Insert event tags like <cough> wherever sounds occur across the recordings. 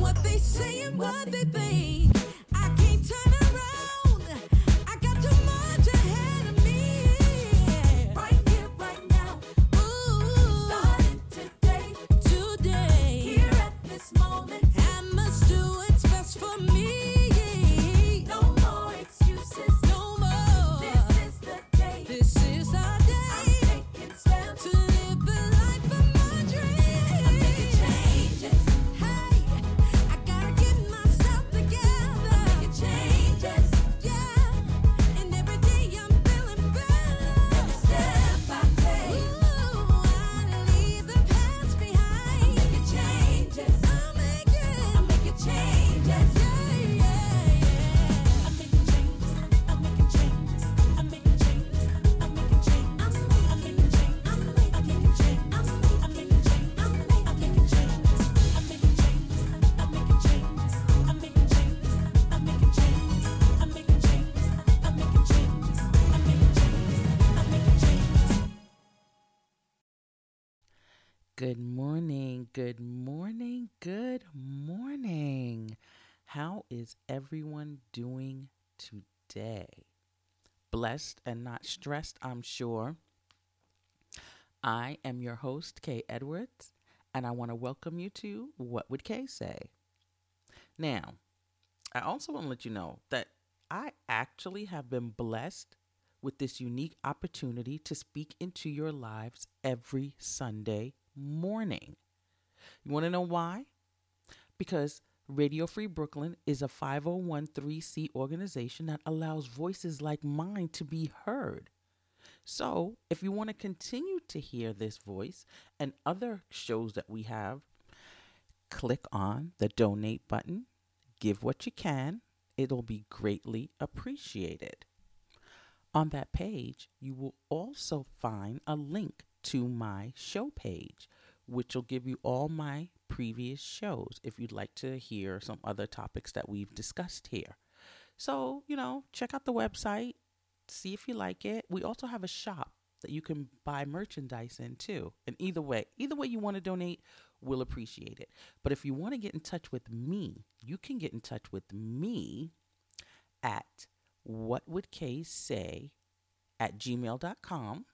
what they say and what they think. Is everyone doing today? Blessed and not stressed, I'm sure. I am your host, Kay Edwards, and I want to welcome you to What Would Kay Say? Now, I also want to let you know that I actually have been blessed with this unique opportunity to speak into your lives every Sunday morning. You want to know why? Because Radio Free Brooklyn is a 5013C organization that allows voices like mine to be heard. So, if you want to continue to hear this voice and other shows that we have, click on the donate button, give what you can. It'll be greatly appreciated. On that page, you will also find a link to my show page, which will give you all my previous shows if you'd like to hear some other topics that we've discussed here. So, you know, check out the website, see if you like it. We also have a shop that you can buy merchandise in too. And either way, either way you want to donate, we'll appreciate it. But if you want to get in touch with me, you can get in touch with me at what would Kay say at gmail.com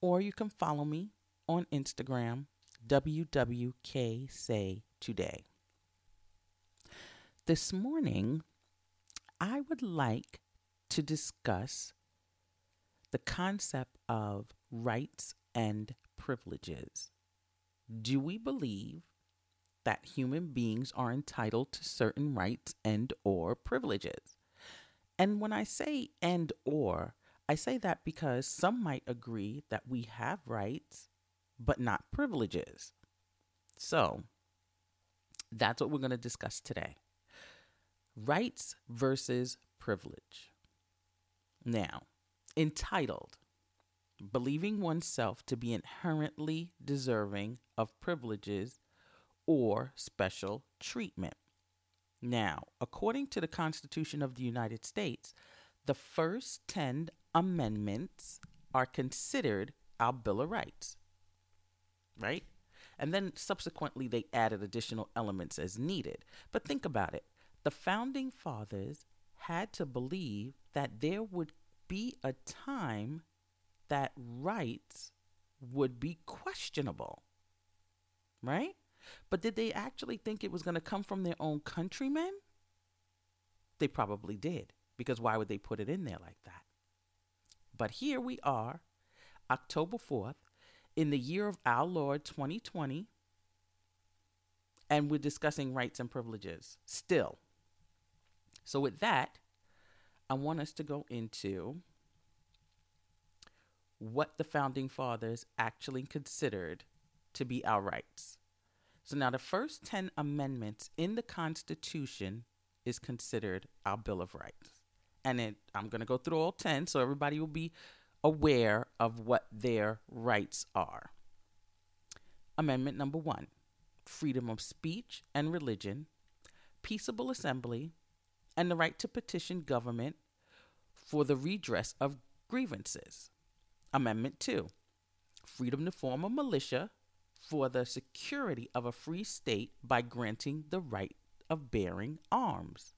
or you can follow me on Instagram WWK say today. This morning, I would like to discuss the concept of rights and privileges. Do we believe that human beings are entitled to certain rights and or privileges? And when I say and or, I say that because some might agree that we have rights but not privileges. So, that's what we're going to discuss today. Rights versus privilege. Now, entitled, believing oneself to be inherently deserving of privileges or special treatment. Now, according to the Constitution of the United States, the first 10 amendments are considered our Bill of Rights. Right? And then subsequently they added additional elements as needed. But think about it the founding fathers had to believe that there would be a time that rights would be questionable, right? But did they actually think it was going to come from their own countrymen? They probably did, because why would they put it in there like that? But here we are, October 4th, in the year of our Lord 2020, and we're discussing rights and privileges still. So, with that, I want us to go into what the founding fathers actually considered to be our rights. So, now the first 10 amendments in the Constitution is considered our Bill of Rights. And it, I'm going to go through all 10 so everybody will be aware of what their rights are. Amendment number one freedom of speech and religion, peaceable assembly, and the right to petition government for the redress of grievances. Amendment 2 freedom to form a militia for the security of a free state by granting the right of bearing arms.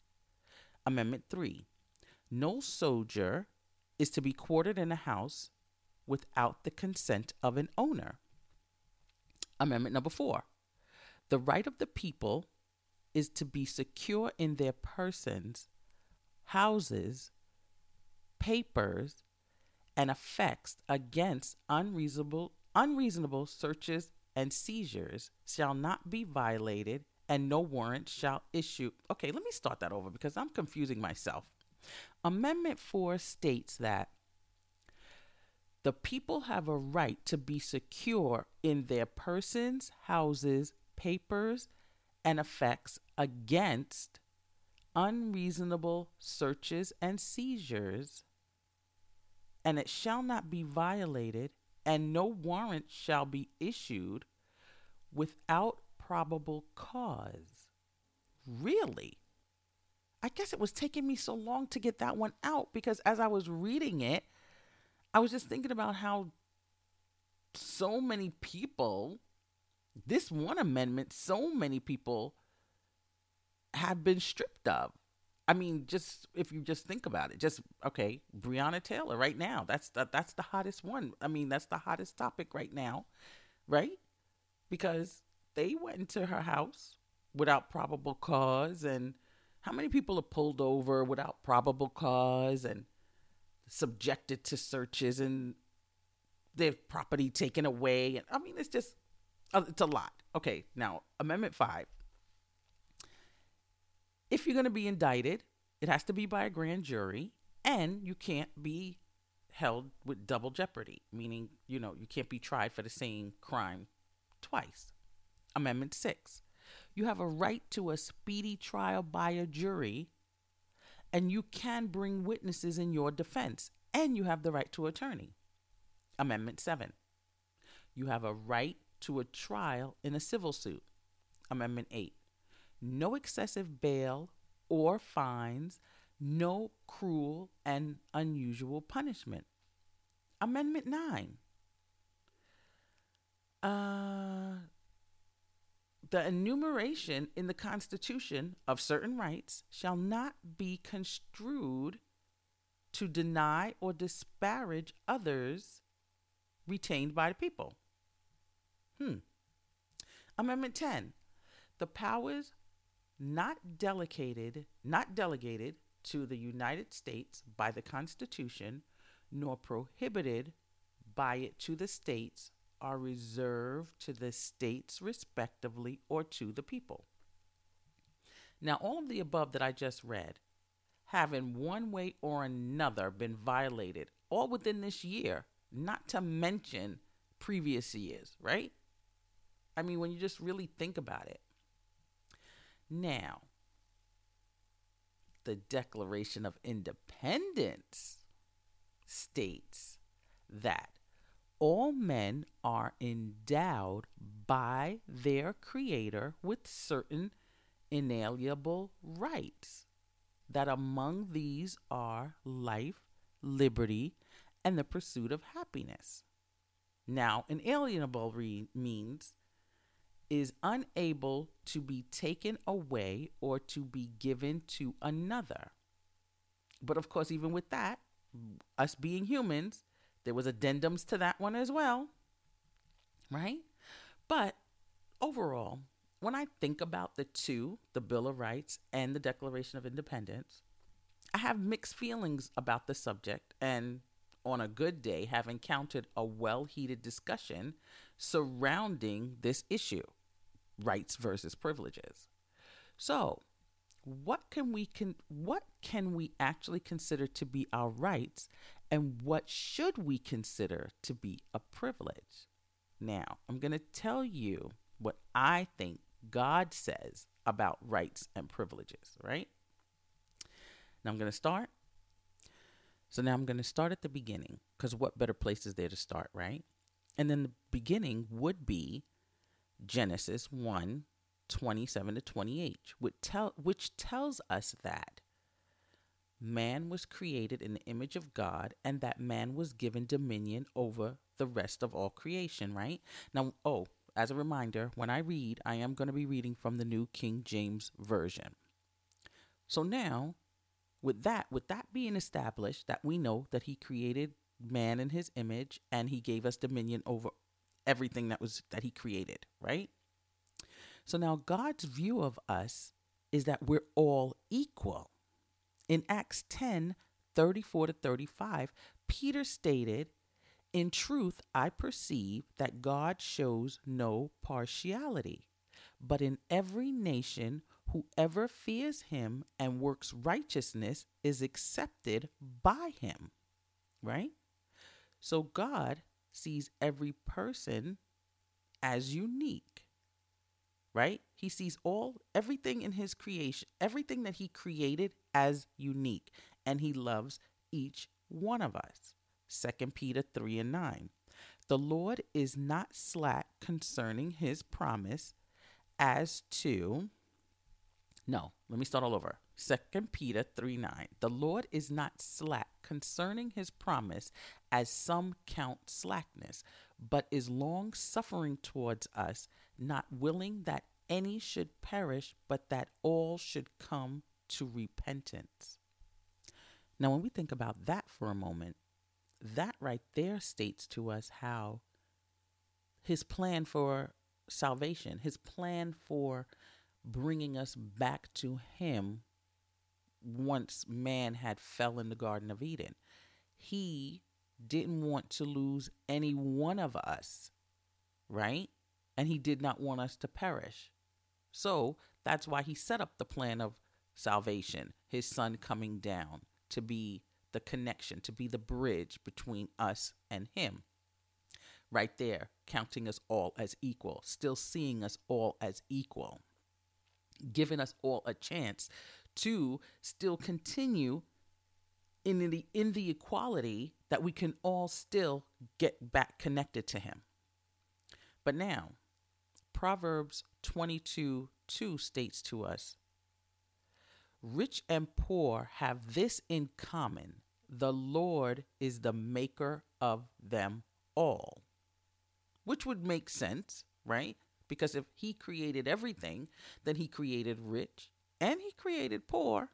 Amendment 3 no soldier is to be quartered in a house without the consent of an owner. Amendment number 4 the right of the people is to be secure in their persons, houses, papers, and effects against unreasonable unreasonable searches and seizures shall not be violated and no warrant shall issue. Okay, let me start that over because I'm confusing myself. Amendment 4 states that the people have a right to be secure in their persons, houses, papers, and effects against unreasonable searches and seizures, and it shall not be violated, and no warrant shall be issued without probable cause. Really? I guess it was taking me so long to get that one out because as I was reading it, I was just thinking about how so many people, this one amendment, so many people have been stripped of. I mean, just if you just think about it, just okay, Breonna Taylor right now. That's the, that's the hottest one. I mean, that's the hottest topic right now, right? Because they went into her house without probable cause and how many people are pulled over without probable cause and subjected to searches and their property taken away and I mean it's just uh, it's a lot. Okay, now amendment 5 if you're going to be indicted, it has to be by a grand jury, and you can't be held with double jeopardy, meaning, you know, you can't be tried for the same crime twice. Amendment 6. You have a right to a speedy trial by a jury, and you can bring witnesses in your defense, and you have the right to attorney. Amendment 7. You have a right to a trial in a civil suit. Amendment 8 no excessive bail or fines, no cruel and unusual punishment. Amendment 9. Uh, the enumeration in the Constitution of certain rights shall not be construed to deny or disparage others retained by the people. Hmm. Amendment 10. The powers not delegated, not delegated to the United States by the Constitution, nor prohibited by it to the states, are reserved to the states respectively or to the people. Now, all of the above that I just read have in one way or another been violated, all within this year, not to mention previous years, right? I mean, when you just really think about it. Now, the Declaration of Independence states that all men are endowed by their Creator with certain inalienable rights, that among these are life, liberty, and the pursuit of happiness. Now, inalienable re- means is unable to be taken away or to be given to another. But of course, even with that, us being humans, there was addendums to that one as well. Right? But overall, when I think about the two, the Bill of Rights and the Declaration of Independence, I have mixed feelings about the subject and on a good day have encountered a well heated discussion surrounding this issue rights versus privileges. So, what can we can what can we actually consider to be our rights and what should we consider to be a privilege? Now, I'm going to tell you what I think God says about rights and privileges, right? Now I'm going to start. So now I'm going to start at the beginning because what better place is there to start, right? And then the beginning would be Genesis 1 27 to 28, which, tell, which tells us that man was created in the image of God and that man was given dominion over the rest of all creation, right? Now, oh, as a reminder, when I read, I am going to be reading from the New King James Version. So now, with that, with that being established, that we know that he created man in his image and he gave us dominion over everything that was that he created, right? So now God's view of us is that we're all equal. In Acts 10, 34 to 35, Peter stated, In truth, I perceive that God shows no partiality, but in every nation, whoever fears him and works righteousness is accepted by him. Right? So God sees every person as unique, right? He sees all, everything in his creation, everything that he created as unique, and he loves each one of us. 2 Peter 3 and 9. The Lord is not slack concerning his promise as to, no, let me start all over. 2 Peter 3 9. The Lord is not slack concerning his promise, as some count slackness, but is long suffering towards us, not willing that any should perish, but that all should come to repentance. Now, when we think about that for a moment, that right there states to us how his plan for salvation, his plan for bringing us back to him once man had fell in the garden of eden. He didn't want to lose any one of us right? And he did not want us to perish. So that's why he set up the plan of salvation his son coming down to be the connection to be the bridge between us and him right there counting us all as equal still seeing us all as equal giving us all a chance to still continue in the in the equality that we can all still get back connected to him. But now, Proverbs 22 2 states to us Rich and poor have this in common the Lord is the maker of them all. Which would make sense, right? Because if he created everything, then he created rich and he created poor,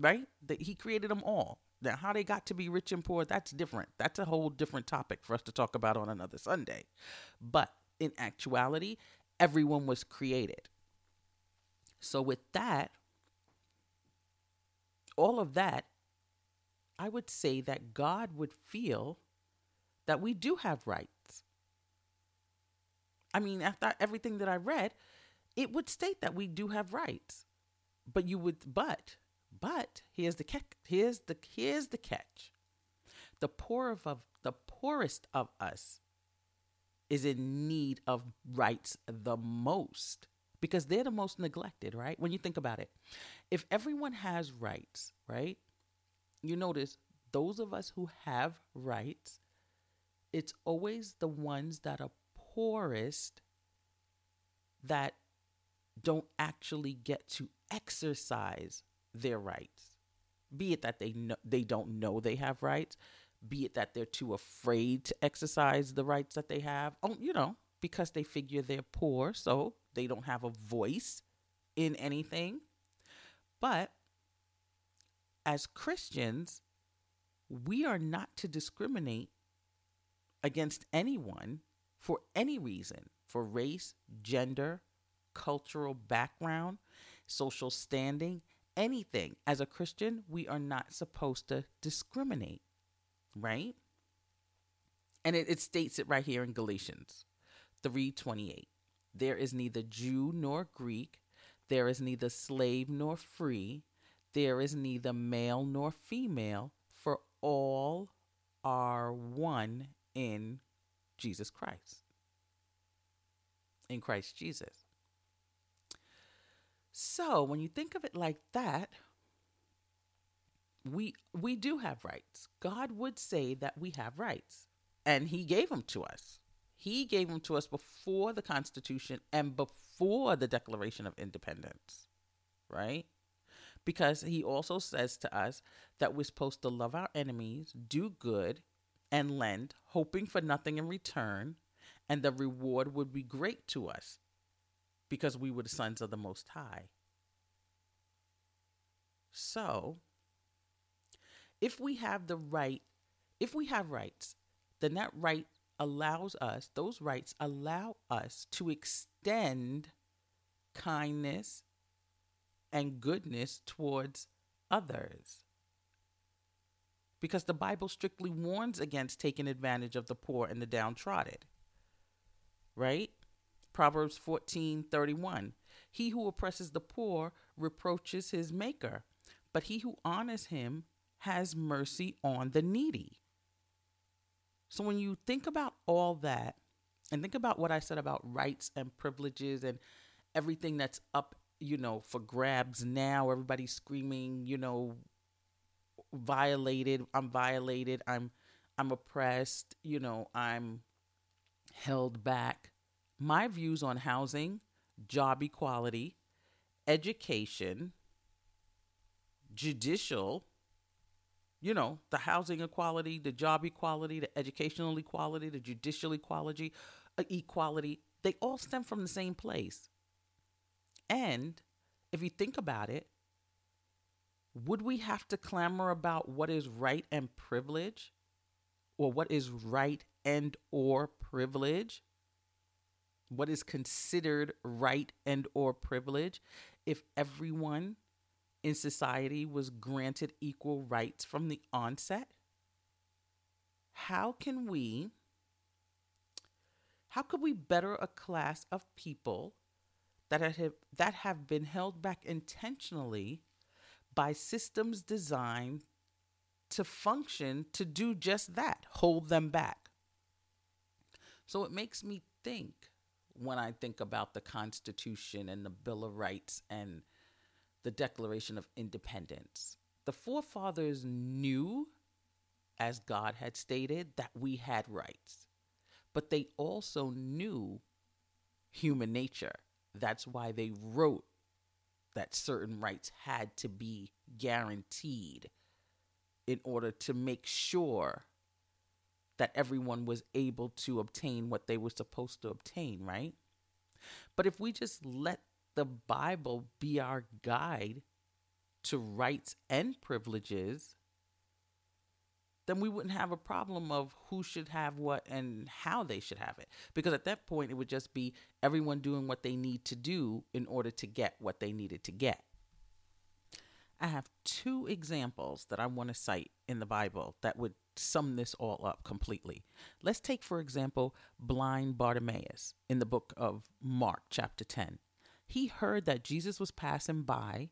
right? That he created them all. Now, how they got to be rich and poor, that's different. That's a whole different topic for us to talk about on another Sunday. But in actuality, everyone was created. So, with that, all of that, I would say that God would feel that we do have rights. I mean, after everything that I read, it would state that we do have rights. But you would but but here's the catch here's the here's the catch. The poor of, of the poorest of us is in need of rights the most because they're the most neglected, right? When you think about it. If everyone has rights, right? You notice those of us who have rights, it's always the ones that are poorest that don't actually get to exercise their rights. Be it that they know they don't know they have rights, be it that they're too afraid to exercise the rights that they have, oh, you know, because they figure they're poor, so they don't have a voice in anything. But as Christians, we are not to discriminate against anyone for any reason for race, gender, cultural background, social standing, anything. As a Christian, we are not supposed to discriminate, right? And it, it states it right here in Galatians 3:28. There is neither Jew nor Greek, there is neither slave nor free, there is neither male nor female, for all are one in Jesus Christ. In Christ Jesus. So, when you think of it like that, we we do have rights. God would say that we have rights, and he gave them to us. He gave them to us before the Constitution and before the Declaration of Independence, right? Because he also says to us that we're supposed to love our enemies, do good, and lend, hoping for nothing in return, and the reward would be great to us because we were the sons of the Most High. So, if we have the right, if we have rights, then that right allows us, those rights allow us to extend kindness and goodness towards others. Because the Bible strictly warns against taking advantage of the poor and the downtrodden. Right? Proverbs 14:31. He who oppresses the poor reproaches his maker, but he who honors him has mercy on the needy. So when you think about all that and think about what I said about rights and privileges and everything that's up, you know, for grabs now, everybody's screaming, you know, violated, I'm violated, I'm I'm oppressed, you know, I'm held back. My views on housing, job equality, education, judicial you know, the housing equality, the job equality, the educational equality, the judicial equality, uh, equality, they all stem from the same place. And if you think about it, would we have to clamor about what is right and privilege or what is right and or privilege? What is considered right and or privilege if everyone in society was granted equal rights from the onset? How can we how could we better a class of people that have that have been held back intentionally by systems designed to function to do just that, hold them back? So it makes me think when I think about the Constitution and the Bill of Rights and the Declaration of Independence. The forefathers knew, as God had stated, that we had rights, but they also knew human nature. That's why they wrote that certain rights had to be guaranteed in order to make sure that everyone was able to obtain what they were supposed to obtain, right? But if we just let the Bible be our guide to rights and privileges, then we wouldn't have a problem of who should have what and how they should have it. Because at that point, it would just be everyone doing what they need to do in order to get what they needed to get. I have two examples that I want to cite in the Bible that would sum this all up completely. Let's take, for example, blind Bartimaeus in the book of Mark, chapter 10 he heard that Jesus was passing by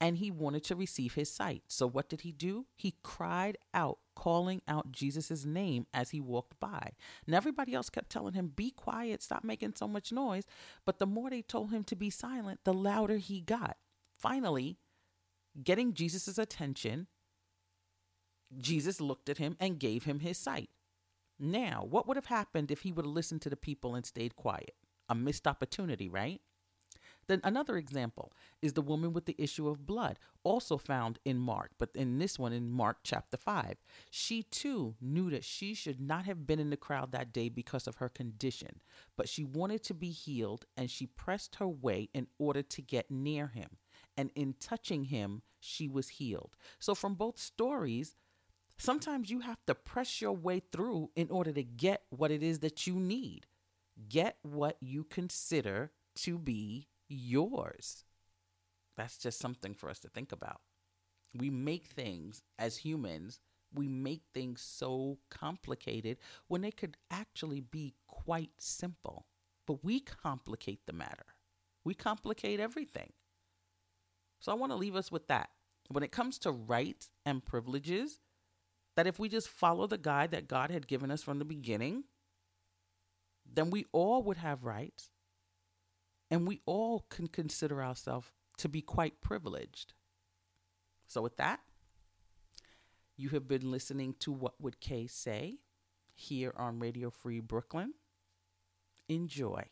and he wanted to receive his sight. So what did he do? He cried out, calling out Jesus' name as he walked by. And everybody else kept telling him, Be quiet, stop making so much noise. But the more they told him to be silent, the louder he got. Finally, getting Jesus' attention, Jesus looked at him and gave him his sight. Now, what would have happened if he would have listened to the people and stayed quiet? A missed opportunity, right? Then another example is the woman with the issue of blood, also found in Mark, but in this one in Mark chapter 5. She too knew that she should not have been in the crowd that day because of her condition, but she wanted to be healed and she pressed her way in order to get near him. And in touching him, she was healed. So, from both stories, sometimes you have to press your way through in order to get what it is that you need. Get what you consider to be yours. That's just something for us to think about. We make things as humans, we make things so complicated when they could actually be quite simple. But we complicate the matter, we complicate everything. So I want to leave us with that. When it comes to rights and privileges, that if we just follow the guide that God had given us from the beginning, then we all would have rights and we all can consider ourselves to be quite privileged. So, with that, you have been listening to What Would Kay Say here on Radio Free Brooklyn. Enjoy.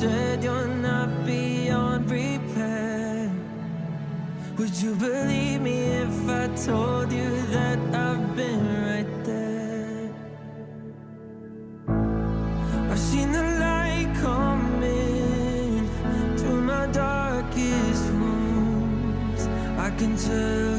Said you're not beyond repair? Would you believe me if I told you that I've been right there? I've seen the light coming through my darkest rooms. I can tell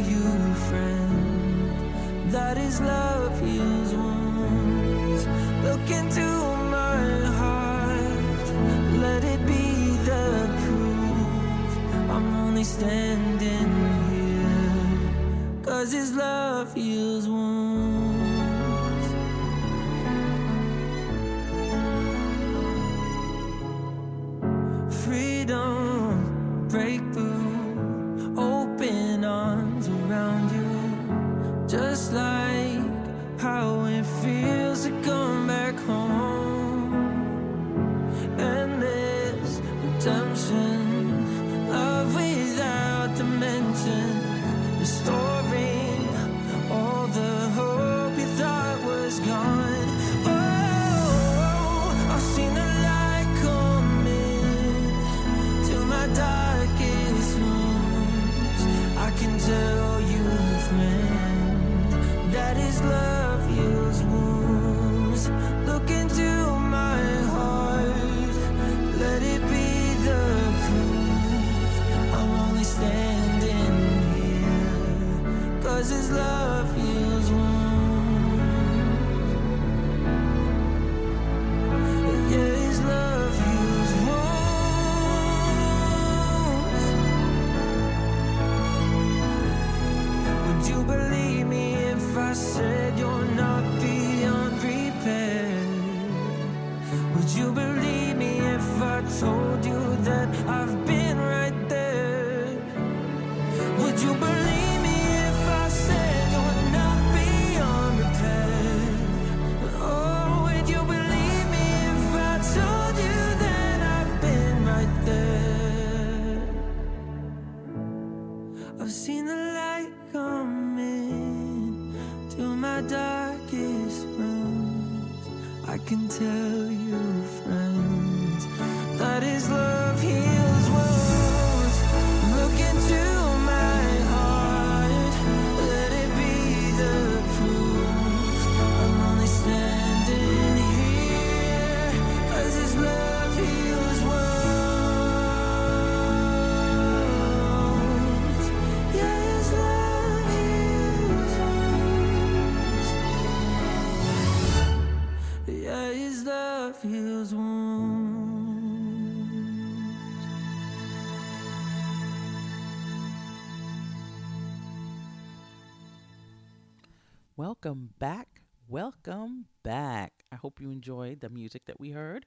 Welcome back. Welcome back. I hope you enjoyed the music that we heard.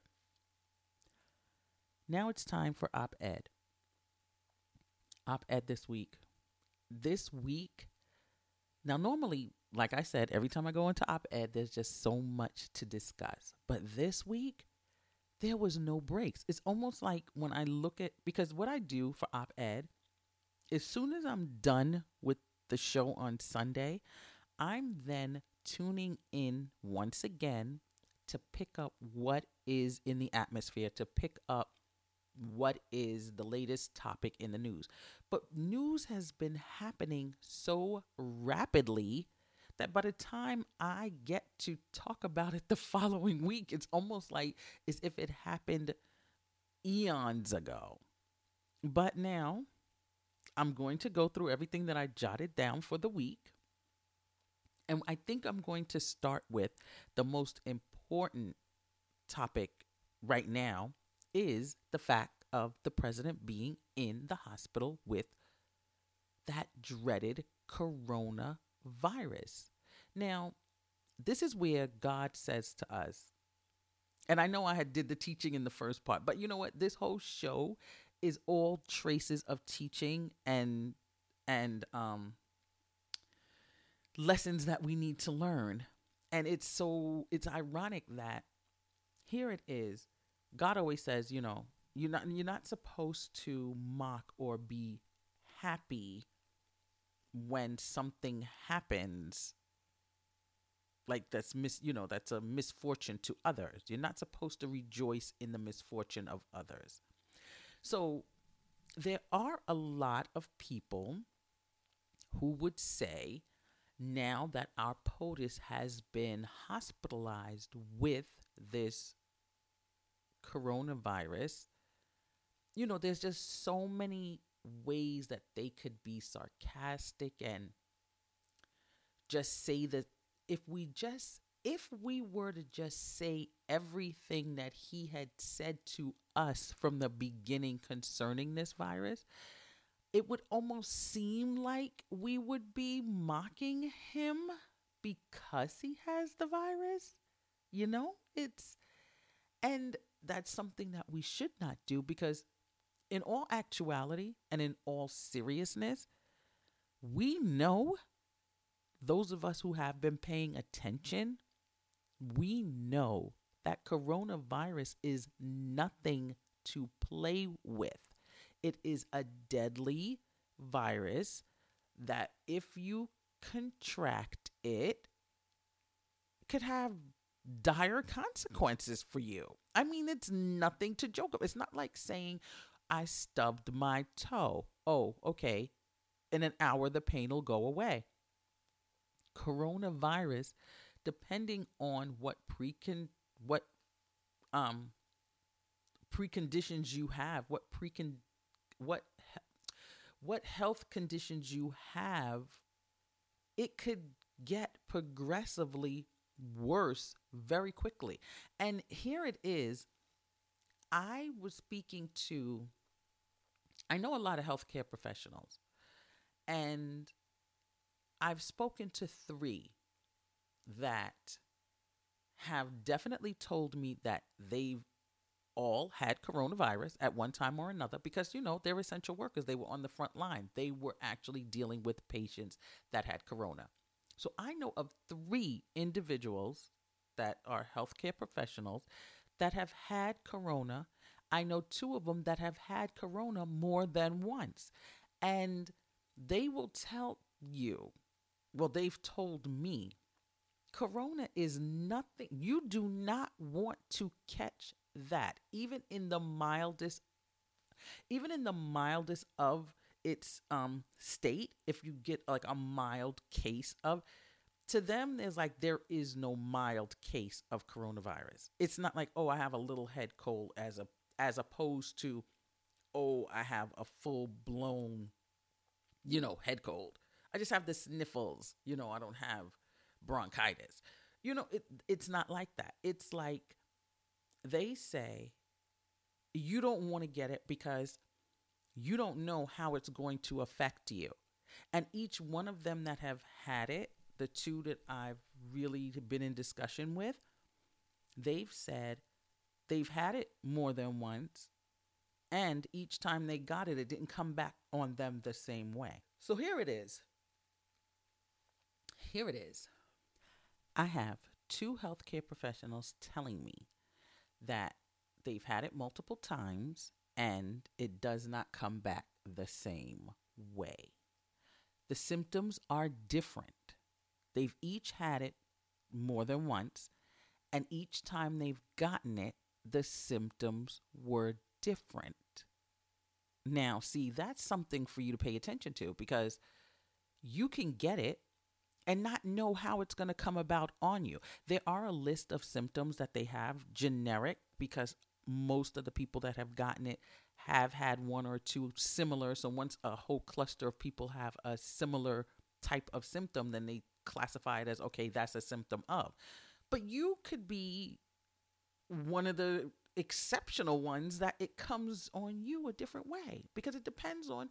Now it's time for op ed. Op ed this week. This week, now, normally, like I said, every time I go into op ed, there's just so much to discuss. But this week, there was no breaks. It's almost like when I look at, because what I do for op ed, as soon as I'm done with the show on Sunday, I'm then tuning in once again to pick up what is in the atmosphere, to pick up what is the latest topic in the news. But news has been happening so rapidly that by the time I get to talk about it the <laughs> following week, it's almost like as if it happened eons ago. But now I'm going to go through everything that I jotted down for the week. And I think I'm going to start with the most important topic right now is the fact of the president being in the hospital with that dreaded coronavirus. Now, this is where God says to us, and I know I had did the teaching in the first part, but you know what? This whole show is all traces of teaching and and um lessons that we need to learn. And it's so it's ironic that here it is. God always says, you know, you're not you're not supposed to mock or be happy when something happens like that's mis you know that's a misfortune to others you're not supposed to rejoice in the misfortune of others so there are a lot of people who would say now that our POTUS has been hospitalized with this coronavirus, you know, there's just so many ways that they could be sarcastic and just say that if we just if we were to just say everything that he had said to us from the beginning concerning this virus, it would almost seem like we would be mocking him because he has the virus. You know, it's, and that's something that we should not do because, in all actuality and in all seriousness, we know those of us who have been paying attention, we know that coronavirus is nothing to play with. It is a deadly virus that if you contract it could have dire consequences for you. I mean, it's nothing to joke about. It's not like saying I stubbed my toe. Oh, okay. In an hour the pain will go away coronavirus, depending on what precon what um preconditions you have, what precon what what health conditions you have, it could get progressively worse very quickly. And here it is. I was speaking to, I know a lot of healthcare professionals, and I've spoken to three that have definitely told me that they've all had coronavirus at one time or another because you know they're essential workers. They were on the front line. They were actually dealing with patients that had corona. So i know of three individuals that are healthcare professionals that have had corona. I know two of them that have had corona more than once. And they will tell you well, they've told me corona is nothing. You do not want to catch that, even in the mildest, even in the mildest of its um state. If you get like a mild case of, to them, there's like there is no mild case of coronavirus. It's not like oh, I have a little head cold as a as opposed to oh, I have a full blown, you know, head cold. I just have the sniffles. You know, I don't have bronchitis. You know, it it's not like that. It's like they say you don't want to get it because you don't know how it's going to affect you. And each one of them that have had it, the two that I've really been in discussion with, they've said they've had it more than once. And each time they got it, it didn't come back on them the same way. So here it is here it is. I have two healthcare professionals telling me that they've had it multiple times and it does not come back the same way. The symptoms are different. They've each had it more than once, and each time they've gotten it, the symptoms were different. Now, see, that's something for you to pay attention to because you can get it and not know how it's going to come about on you. There are a list of symptoms that they have generic because most of the people that have gotten it have had one or two similar. So once a whole cluster of people have a similar type of symptom, then they classify it as okay, that's a symptom of. But you could be one of the exceptional ones that it comes on you a different way because it depends on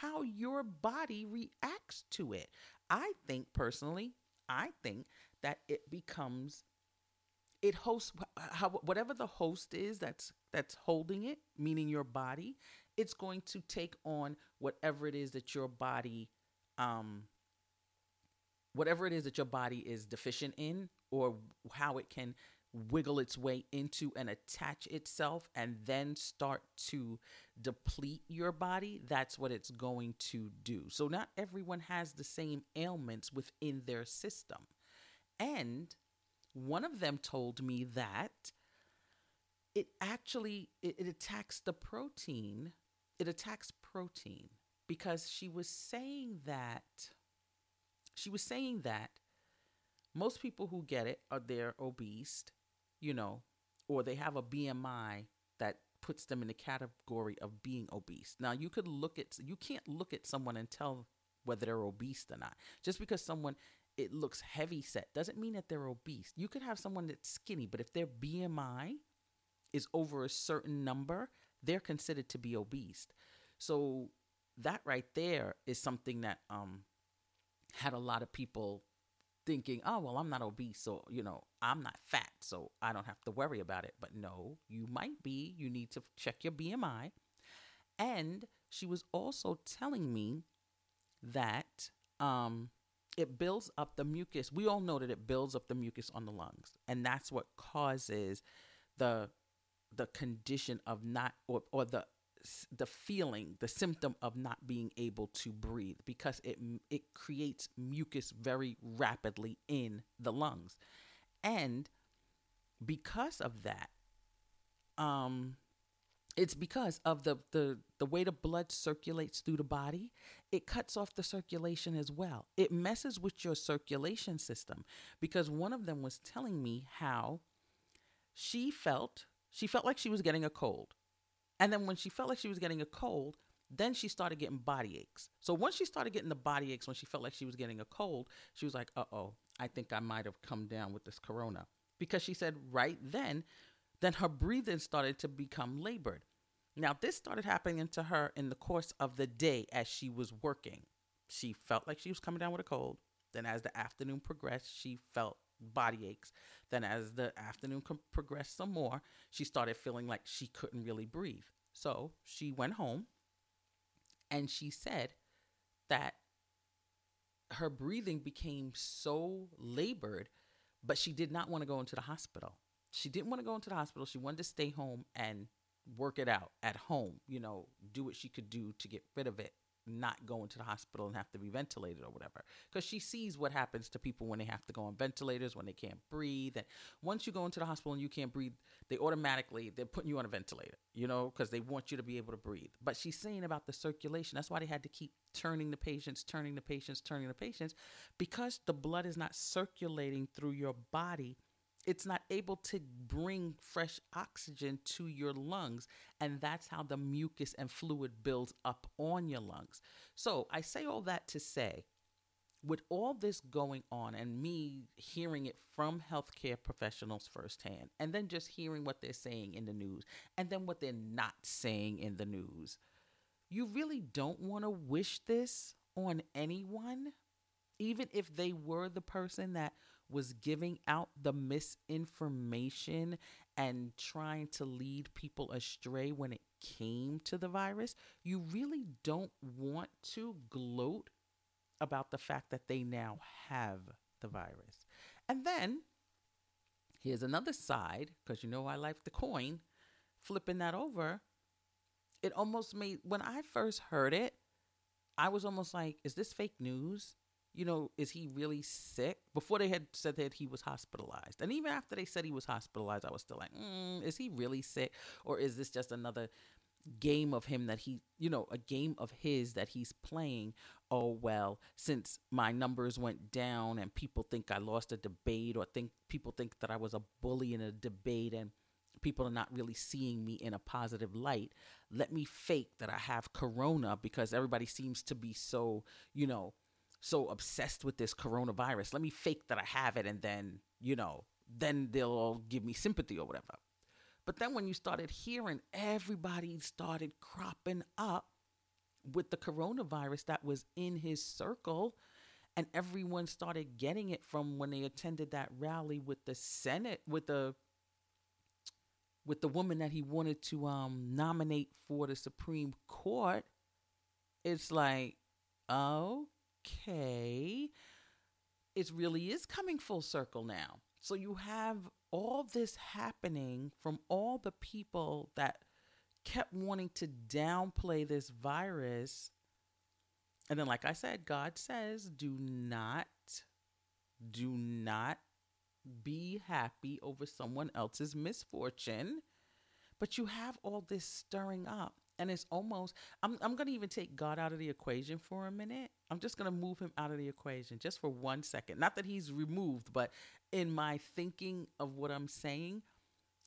how your body reacts to it. I think personally, I think that it becomes it hosts how whatever the host is that's that's holding it, meaning your body, it's going to take on whatever it is that your body um whatever it is that your body is deficient in or how it can wiggle its way into and attach itself and then start to deplete your body, that's what it's going to do. So, not everyone has the same ailments within their system. And one of them told me that it actually it, it attacks the protein it attacks protein because she was saying that she was saying that most people who get it are they're obese you know, or they have a BMI that puts them in the category of being obese. Now, you could look at you can't look at someone and tell whether they're obese or not. Just because someone it looks heavy set doesn't mean that they're obese. You could have someone that's skinny, but if their BMI is over a certain number, they're considered to be obese. So that right there is something that um had a lot of people thinking, oh, well, I'm not obese, so, you know, I'm not fat, so I don't have to worry about it. But no, you might be. You need to check your BMI. And she was also telling me that um, it builds up the mucus. We all know that it builds up the mucus on the lungs, and that's what causes the the condition of not or, or the the feeling, the symptom of not being able to breathe because it it creates mucus very rapidly in the lungs. And because of that, um it's because of the, the the way the blood circulates through the body it cuts off the circulation as well it messes with your circulation system because one of them was telling me how she felt she felt like she was getting a cold and then when she felt like she was getting a cold, then she started getting body aches. So once she started getting the body aches when she felt like she was getting a cold, she was like, uh oh, I think I might have come down with this corona. Because she said right then, then her breathing started to become labored. Now, this started happening to her in the course of the day as she was working. She felt like she was coming down with a cold. Then, as the afternoon progressed, she felt body aches. Then, as the afternoon progressed some more, she started feeling like she couldn't really breathe. So she went home and she said that her breathing became so labored, but she did not want to go into the hospital. She didn't want to go into the hospital. She wanted to stay home and work it out at home, you know, do what she could do to get rid of it not go into the hospital and have to be ventilated or whatever. Because she sees what happens to people when they have to go on ventilators, when they can't breathe. And once you go into the hospital and you can't breathe, they automatically, they're putting you on a ventilator, you know, because they want you to be able to breathe. But she's saying about the circulation. That's why they had to keep turning the patients, turning the patients, turning the patients, because the blood is not circulating through your body it's not able to bring fresh oxygen to your lungs. And that's how the mucus and fluid builds up on your lungs. So I say all that to say, with all this going on and me hearing it from healthcare professionals firsthand, and then just hearing what they're saying in the news, and then what they're not saying in the news, you really don't want to wish this on anyone, even if they were the person that was giving out the misinformation and trying to lead people astray when it came to the virus, you really don't want to gloat about the fact that they now have the virus. And then here's another side, because you know I like the coin, flipping that over. It almost made, when I first heard it, I was almost like, is this fake news? You know, is he really sick? Before they had said that he was hospitalized. And even after they said he was hospitalized, I was still like, mm, is he really sick? Or is this just another game of him that he, you know, a game of his that he's playing? Oh, well, since my numbers went down and people think I lost a debate or think people think that I was a bully in a debate and people are not really seeing me in a positive light. Let me fake that I have corona because everybody seems to be so, you know, so obsessed with this coronavirus. Let me fake that I have it and then, you know, then they'll all give me sympathy or whatever. But then when you started hearing everybody started cropping up with the coronavirus that was in his circle, And everyone started getting it from when they attended that rally with the Senate, with the with the woman that he wanted to um, nominate for the Supreme Court. It's like, okay, it really is coming full circle now. So you have all this happening from all the people that kept wanting to downplay this virus. And then, like I said, God says, do not, do not be happy over someone else's misfortune. But you have all this stirring up. And it's almost, I'm, I'm going to even take God out of the equation for a minute. I'm just going to move him out of the equation just for one second. Not that he's removed, but in my thinking of what I'm saying,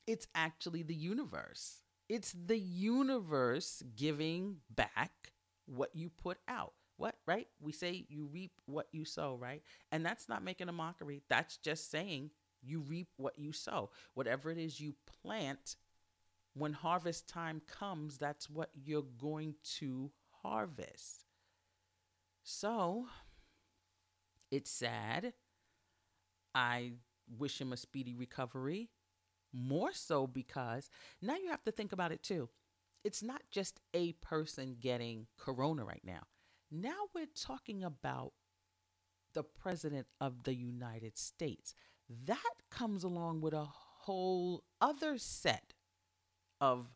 it's actually the universe. It's the universe giving back what you put out. What, right? We say you reap what you sow, right? And that's not making a mockery. That's just saying you reap what you sow. Whatever it is you plant, when harvest time comes, that's what you're going to harvest. So it's sad. I wish him a speedy recovery. More so because now you have to think about it too. It's not just a person getting corona right now. Now we're talking about the president of the United States. That comes along with a whole other set of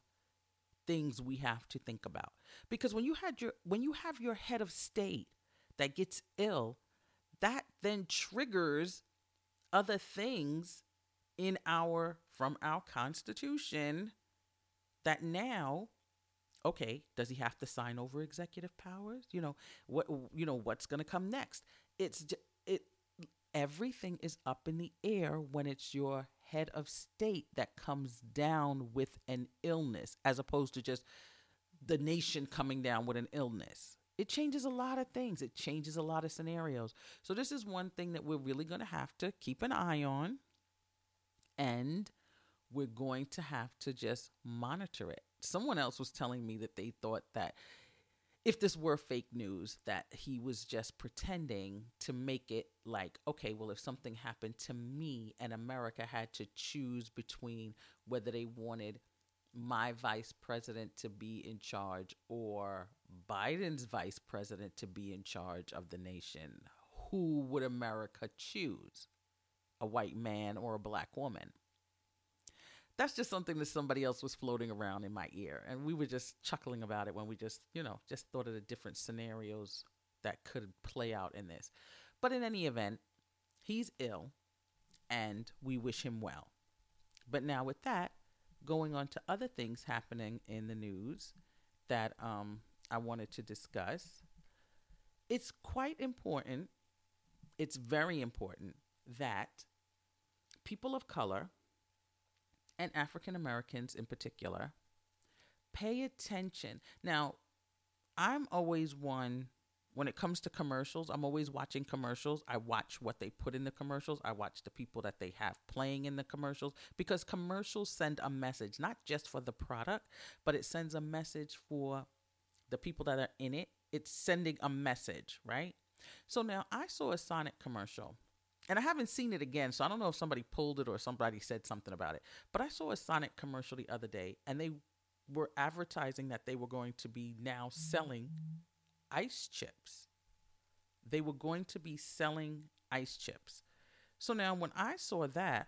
things we have to think about. Because when you had your when you have your head of state that gets ill, that then triggers other things in our from our constitution that now okay does he have to sign over executive powers you know what you know what's going to come next it's it everything is up in the air when it's your head of state that comes down with an illness as opposed to just the nation coming down with an illness. It changes a lot of things. It changes a lot of scenarios. So this is one thing that we're really going to have to keep an eye on and we're going to have to just monitor it. Someone else was telling me that they thought that if this were fake news, that he was just pretending to make it like, okay, well, if something happened to me and America had to choose between whether they wanted my vice president to be in charge or Biden's vice president to be in charge of the nation, who would America choose? A white man or a black woman? That's just something that somebody else was floating around in my ear and we were just chuckling about it when we just you know just thought of the different scenarios that could play out in this. But in any event he's ill and we wish him well. But now with that going on to other things happening in the news that um, i wanted to discuss it's quite important it's very important that people of color and African Americans in particular, pay attention. Now, I'm always one when it comes to commercials, I'm always watching commercials. I watch what they put in the commercials. I watch the people that they have playing in the commercials because commercials send a message, not just for the product, but it sends a message for the people that are in it. It's sending a message, right? So now I saw a Sonic commercial and I haven't seen it again, so I don't know if somebody pulled it or somebody said something about it. But I saw a Sonic commercial the other day, and they were advertising that they were going to be now selling ice chips. They were going to be selling ice chips. So now, when I saw that,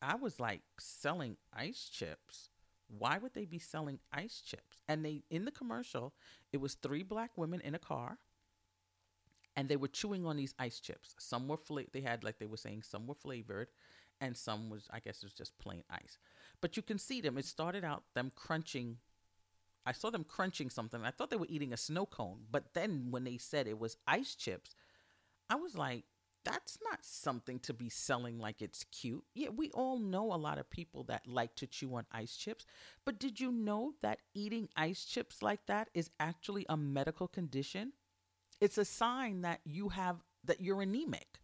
I was like, selling ice chips? Why would they be selling ice chips? And they, in the commercial, it was three black women in a car and they were chewing on these ice chips. Some were fla- they had like they were saying some were flavored, and some was I guess it was just plain ice. But you can see them. It started out them crunching. I saw them crunching something. I thought they were eating a snow cone, but then when they said it was ice chips, I was like, that's not something to be selling like it's cute. Yeah, we all know a lot of people that like to chew on ice chips, but did you know that eating ice chips like that is actually a medical condition? It's a sign that you have that you're anemic,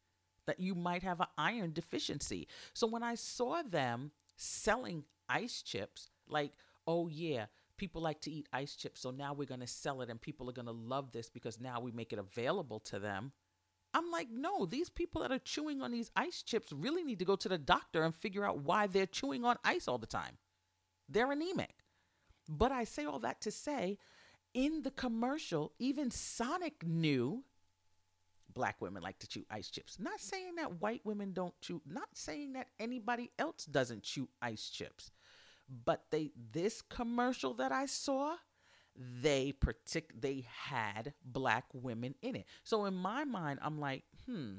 that you might have an iron deficiency. So when I saw them selling ice chips, like, oh yeah, people like to eat ice chips, so now we're going to sell it and people are going to love this because now we make it available to them. I'm like, no, these people that are chewing on these ice chips really need to go to the doctor and figure out why they're chewing on ice all the time. They're anemic. But I say all that to say, in the commercial, even Sonic knew black women like to chew ice chips. Not saying that white women don't chew, not saying that anybody else doesn't chew ice chips. But they this commercial that I saw, they partic they had black women in it. So in my mind, I'm like, hmm,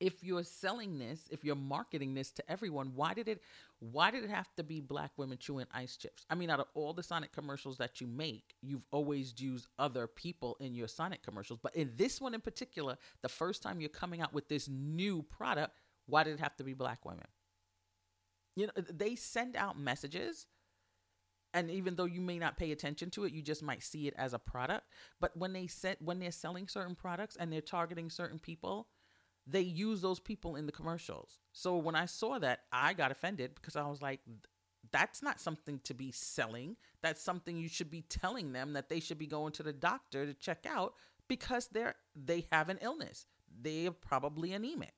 if you're selling this, if you're marketing this to everyone, why did it why did it have to be black women chewing ice chips? I mean, out of all the Sonic commercials that you make, you've always used other people in your Sonic commercials, but in this one in particular, the first time you're coming out with this new product, why did it have to be black women? You know, they send out messages and even though you may not pay attention to it you just might see it as a product but when they set when they're selling certain products and they're targeting certain people they use those people in the commercials. So when i saw that i got offended because i was like that's not something to be selling. That's something you should be telling them that they should be going to the doctor to check out because they're they have an illness. They're probably anemic.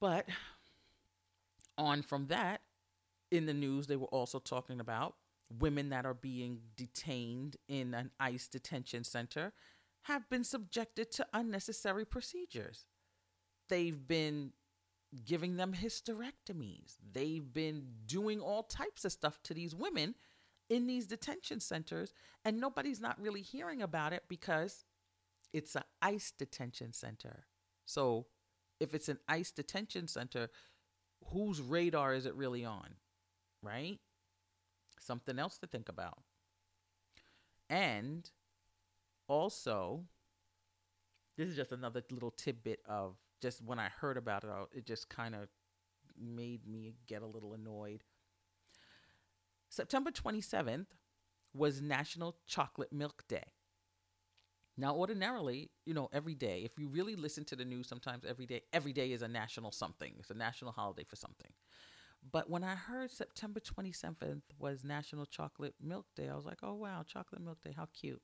But on from that in the news they were also talking about women that are being detained in an ICE detention center have been subjected to unnecessary procedures. They've been giving them hysterectomies. They've been doing all types of stuff to these women in these detention centers, and nobody's not really hearing about it because it's an ICE detention center. So, if it's an ICE detention center, whose radar is it really on? Right? something else to think about. And also, this is just another little tidbit of just when I heard about it, it just kind of made me get a little annoyed. September 27th was National Chocolate Milk Day. Now, ordinarily, you know, every day, if you really listen to the news, sometimes every day, every day is a national something. It's a national holiday for something. But when I heard September 27th was National Chocolate Milk Day, I was like, oh, wow, Chocolate Milk Day, how cute.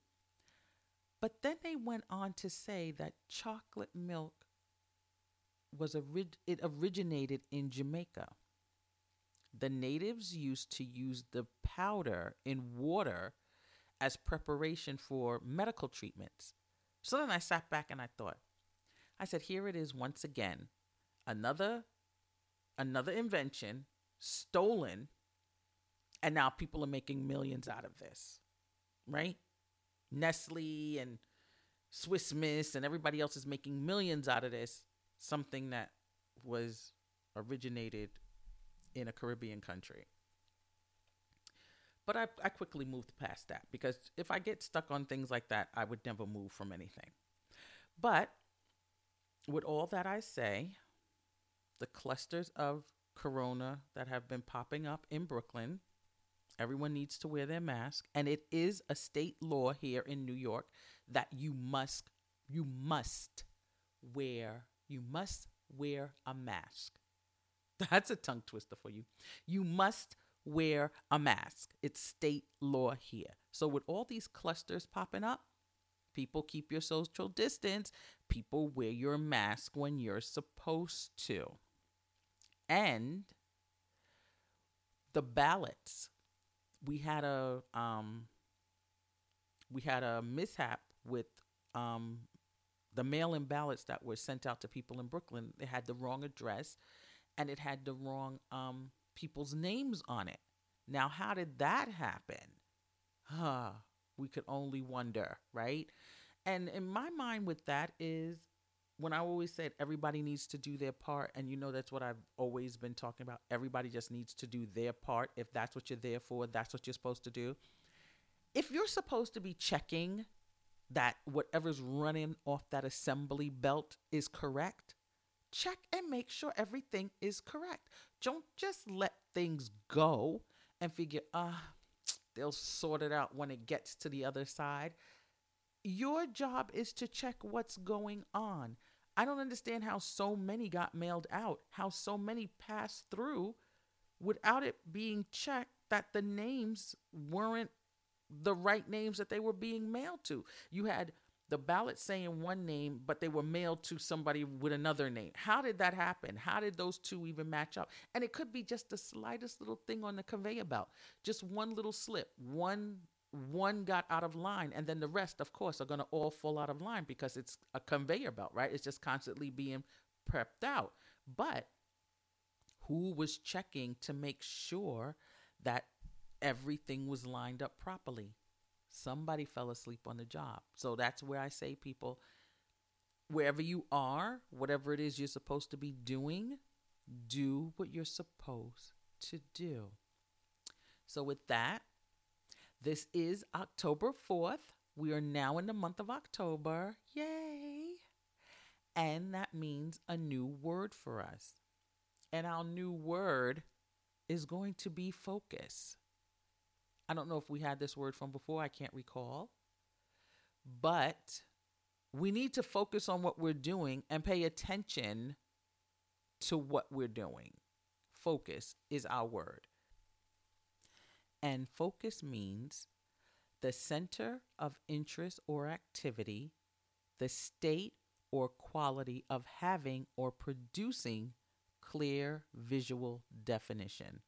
But then they went on to say that chocolate milk was orig- it originated in Jamaica. The natives used to use the powder in water as preparation for medical treatments. So then I sat back and I thought, I said, here it is once again, another another invention stolen and now people are making millions out of this right nestle and swiss miss and everybody else is making millions out of this something that was originated in a caribbean country but I, I quickly moved past that because if i get stuck on things like that i would never move from anything but with all that i say the clusters of corona that have been popping up in Brooklyn. Everyone needs to wear their mask, and it is a state law here in New York that you must you must wear you must wear a mask. <laughs> That's a tongue twister for you. You must wear a mask. It's state law here. So with all these clusters popping up, people keep your social distance. People wear your mask when you're supposed to and the ballots. We had a um, we had a mishap with um, the mail-in ballots that were sent out to people in Brooklyn. They had the wrong address, and it had the wrong um, people's names on it. Now, how did that happen? Huh. We could only wonder, right? And in my mind, with that is when I always said everybody needs to do their part, and you know that's what I've always been talking about. Everybody just needs to do their part. If that's what you're there for, that's what you're supposed to do. If you're supposed to be checking that whatever's running off that assembly belt is correct, check and make sure everything is correct. Don't just let things go and figure, ah, they'll sort it out when it gets to the other side. Your job is to check what's going on. I don't understand how so many got mailed out, how so many passed through without it being checked that the names weren't the right names that they were being mailed to. You had the ballot saying one name, but they were mailed to somebody with another name. How did that happen? How did those two even match up? And it could be just the slightest little thing on the conveyor belt, just one little slip, one one got out of line, and then the rest, of course, are going to all fall out of line because it's a conveyor belt, right? It's just constantly being prepped out. But who was checking to make sure that everything was lined up properly? Somebody fell asleep on the job. So that's where I say, people, wherever you are, whatever it is you're supposed to be doing, do what you're supposed to do. So, with that, this is October 4th. We are now in the month of October. Yay! And that means a new word for us. And our new word is going to be focus. I don't know if we had this word from before, I can't recall. But we need to focus on what we're doing and pay attention to what we're doing. Focus is our word. And focus means the center of interest or activity, the state or quality of having or producing clear visual definition.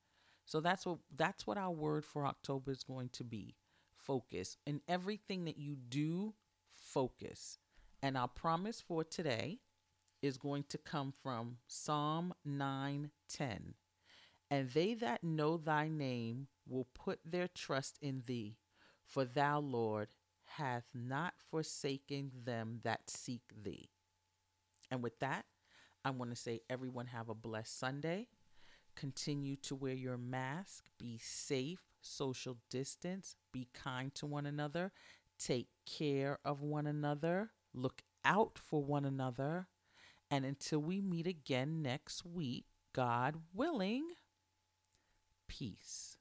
So that's what that's what our word for October is going to be. Focus. In everything that you do, focus. And our promise for today is going to come from Psalm 9:10. And they that know thy name will put their trust in thee, for thou, Lord, hath not forsaken them that seek thee. And with that, I want to say, everyone have a blessed Sunday. Continue to wear your mask, be safe, social distance, be kind to one another, take care of one another, look out for one another. And until we meet again next week, God willing, peace.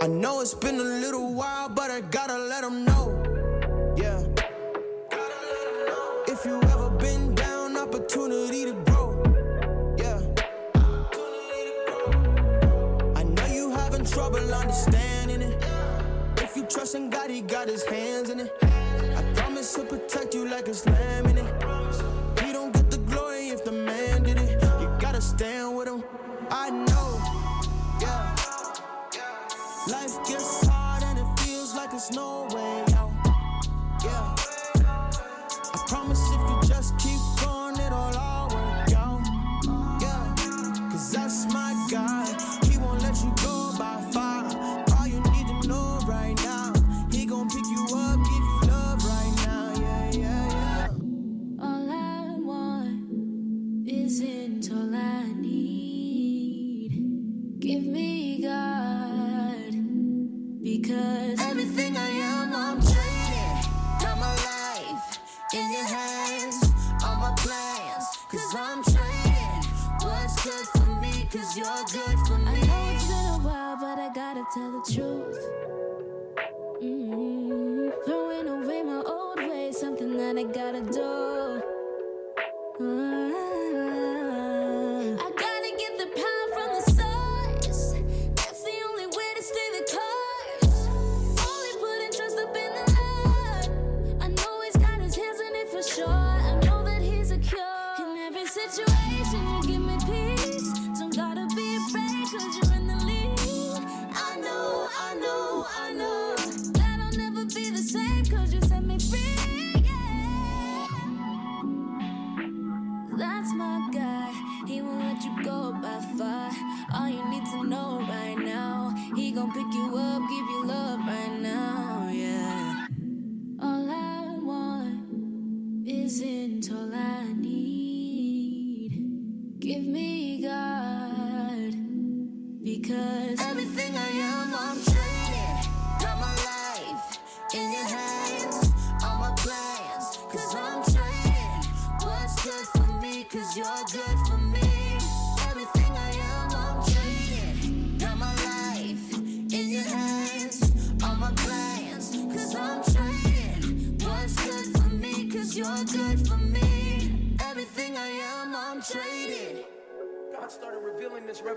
I know it's been a little while, but I gotta let them know. Yeah. Know. If you ever been down, opportunity to grow. Yeah. I know you having trouble understanding it. If you trust in God, He got His hands in it. I promise He'll protect you like it's lamb in it. He don't get the glory if the man did it. You gotta stand with Him. I know. There's no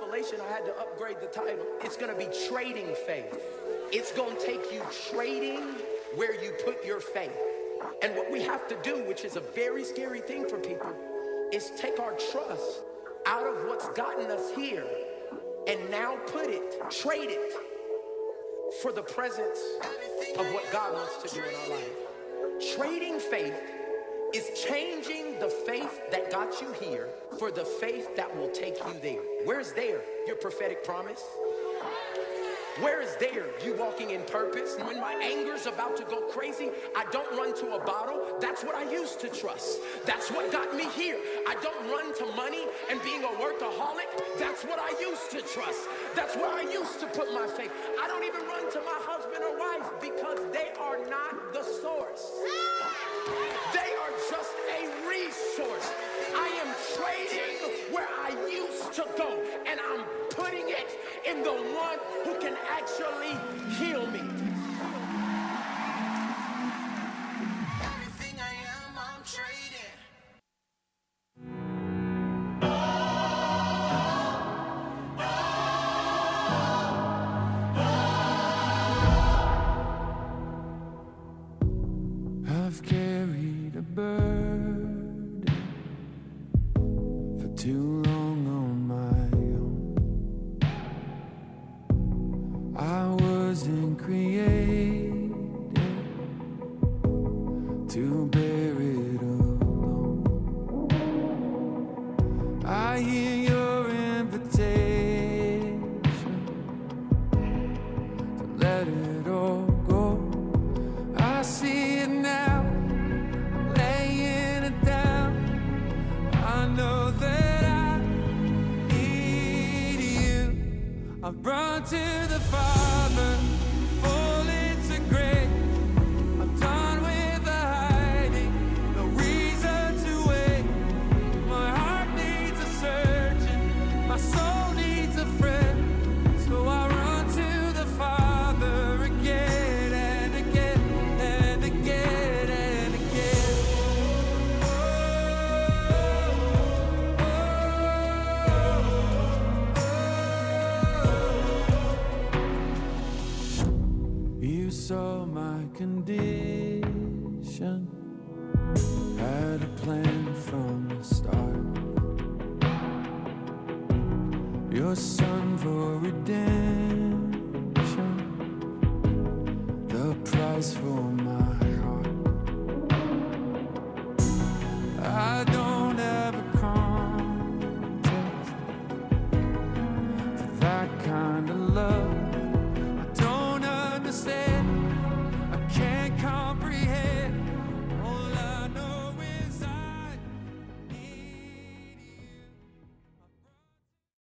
revelation, I had to upgrade the title. It's gonna be trading faith. It's gonna take you trading where you put your faith. And what we have to do, which is a very scary thing for people, is take our trust out of what's gotten us here and now put it, trade it for the presence of what God wants to do in our life. Trading faith is changing the faith that got you here for the faith that will take you there. Where's there? Your prophetic promise. Where is there? You walking in purpose. When my anger's about to go crazy, I don't run to a bottle. That's what I used to trust. That's what got me here. I don't run to money and being a workaholic. That's what I used to trust. That's where I used to put my faith. I don't even run to my husband or wife because they are not the source. They are just a resource. I am trading where I used to go and I'm putting it in the one who can actually heal me. Carried